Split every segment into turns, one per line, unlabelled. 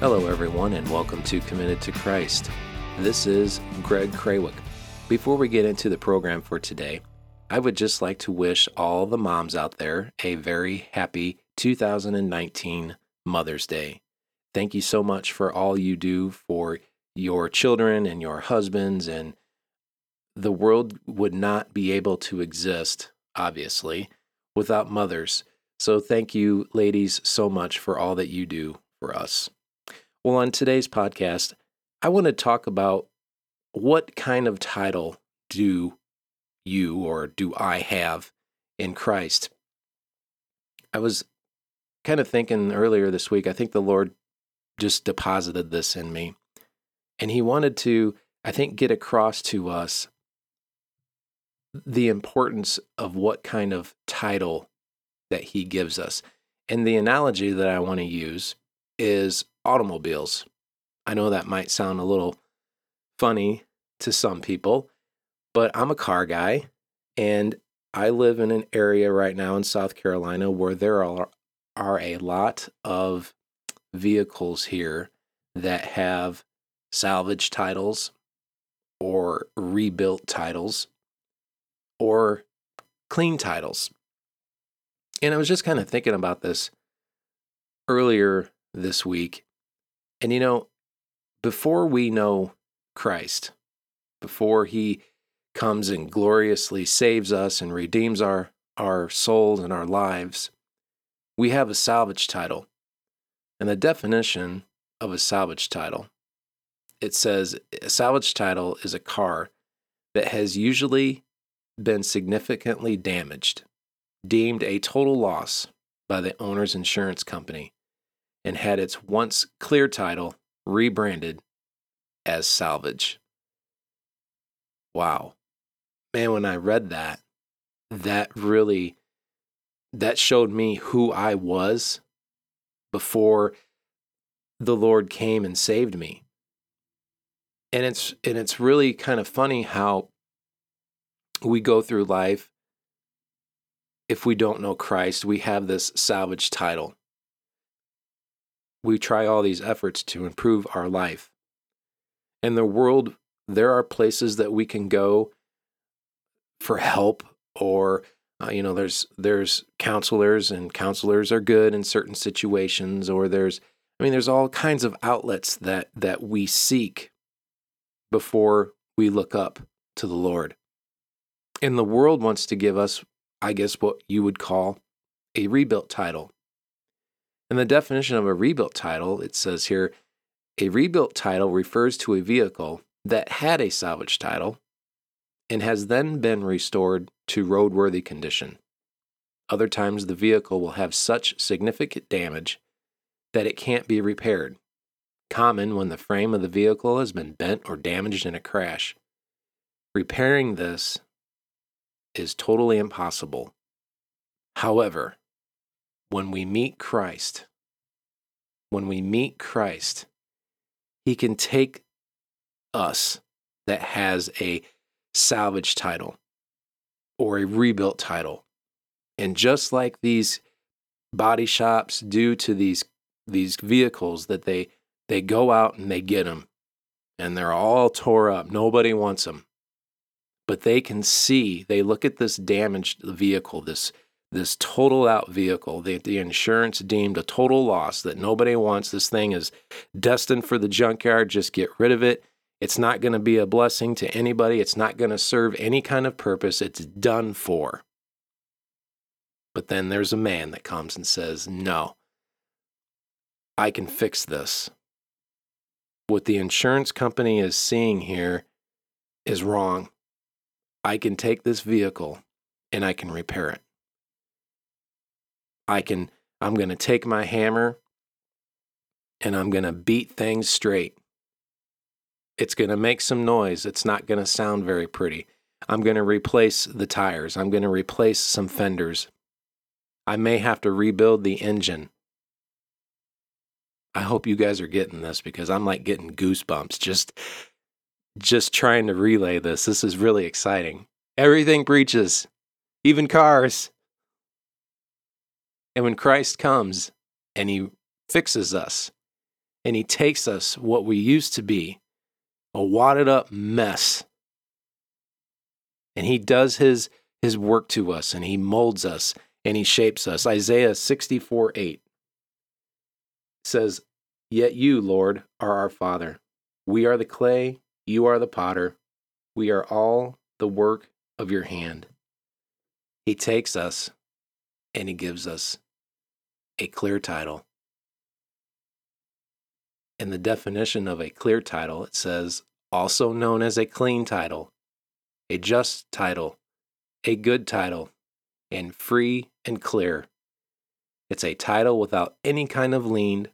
Hello, everyone, and welcome to Committed to Christ. This is Greg Krawick. Before we get into the program for today, I would just like to wish all the moms out there a very happy 2019 Mother's Day. Thank you so much for all you do for your children and your husbands, and the world would not be able to exist, obviously, without mothers. So, thank you, ladies, so much for all that you do for us. Well, on today's podcast, I want to talk about what kind of title do you or do I have in Christ? I was kind of thinking earlier this week, I think the Lord just deposited this in me. And He wanted to, I think, get across to us the importance of what kind of title that He gives us. And the analogy that I want to use is automobiles. I know that might sound a little funny to some people, but I'm a car guy and I live in an area right now in South Carolina where there are, are a lot of vehicles here that have salvage titles or rebuilt titles or clean titles. And I was just kind of thinking about this earlier this week. And you know, before we know Christ, before he comes and gloriously saves us and redeems our, our souls and our lives, we have a salvage title. And the definition of a salvage title it says a salvage title is a car that has usually been significantly damaged, deemed a total loss by the owner's insurance company, and had its once clear title rebranded as salvage. Wow. Man, when I read that, that really that showed me who I was before the Lord came and saved me. And it's and it's really kind of funny how we go through life if we don't know Christ, we have this salvage title we try all these efforts to improve our life. In the world, there are places that we can go for help or uh, you know there's there's counselors and counselors are good in certain situations or there's I mean there's all kinds of outlets that that we seek before we look up to the Lord. And the world wants to give us I guess what you would call a rebuilt title. In the definition of a rebuilt title, it says here a rebuilt title refers to a vehicle that had a salvage title and has then been restored to roadworthy condition. Other times, the vehicle will have such significant damage that it can't be repaired. Common when the frame of the vehicle has been bent or damaged in a crash. Repairing this is totally impossible. However, when we meet Christ, when we meet Christ, He can take us that has a salvage title or a rebuilt title. And just like these body shops do to these these vehicles that they they go out and they get them and they're all tore up. Nobody wants them. But they can see, they look at this damaged vehicle, this this total out vehicle that the insurance deemed a total loss that nobody wants. This thing is destined for the junkyard. Just get rid of it. It's not going to be a blessing to anybody. It's not going to serve any kind of purpose. It's done for. But then there's a man that comes and says, No, I can fix this. What the insurance company is seeing here is wrong. I can take this vehicle and I can repair it. I can, I'm going to take my hammer and I'm going to beat things straight. It's going to make some noise. It's not going to sound very pretty. I'm going to replace the tires. I'm going to replace some fenders. I may have to rebuild the engine. I hope you guys are getting this because I'm like getting goosebumps just just trying to relay this. This is really exciting. Everything breaches, even cars. And when Christ comes and he fixes us and He takes us what we used to be, a wadded up mess, and He does His, his work to us, and He molds us, and He shapes us. Isaiah 64 8 says, Yet you, Lord, are our Father. We are the clay, you are the potter. We are all the work of your hand. He takes us and he gives us a clear title. In the definition of a clear title, it says, also known as a clean title, a just title, a good title, and free and clear. It's a title without any kind of lien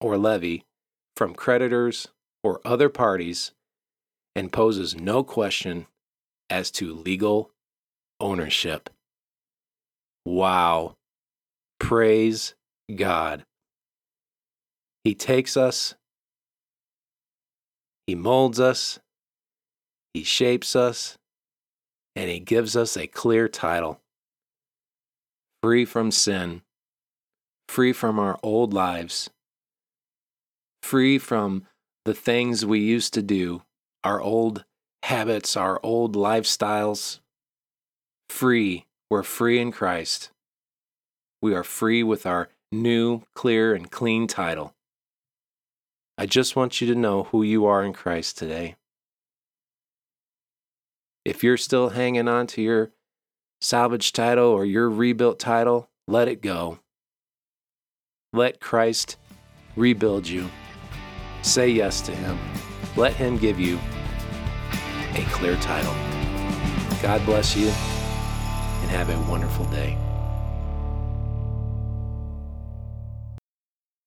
or levy from creditors or other parties and poses no question as to legal ownership. Wow. Praise God. He takes us, He molds us, He shapes us, and He gives us a clear title free from sin, free from our old lives, free from the things we used to do, our old habits, our old lifestyles. Free. We're free in Christ. We are free with our new, clear, and clean title. I just want you to know who you are in Christ today. If you're still hanging on to your salvage title or your rebuilt title, let it go. Let Christ rebuild you. Say yes to Him. Let Him give you a clear title. God bless you and have a wonderful day.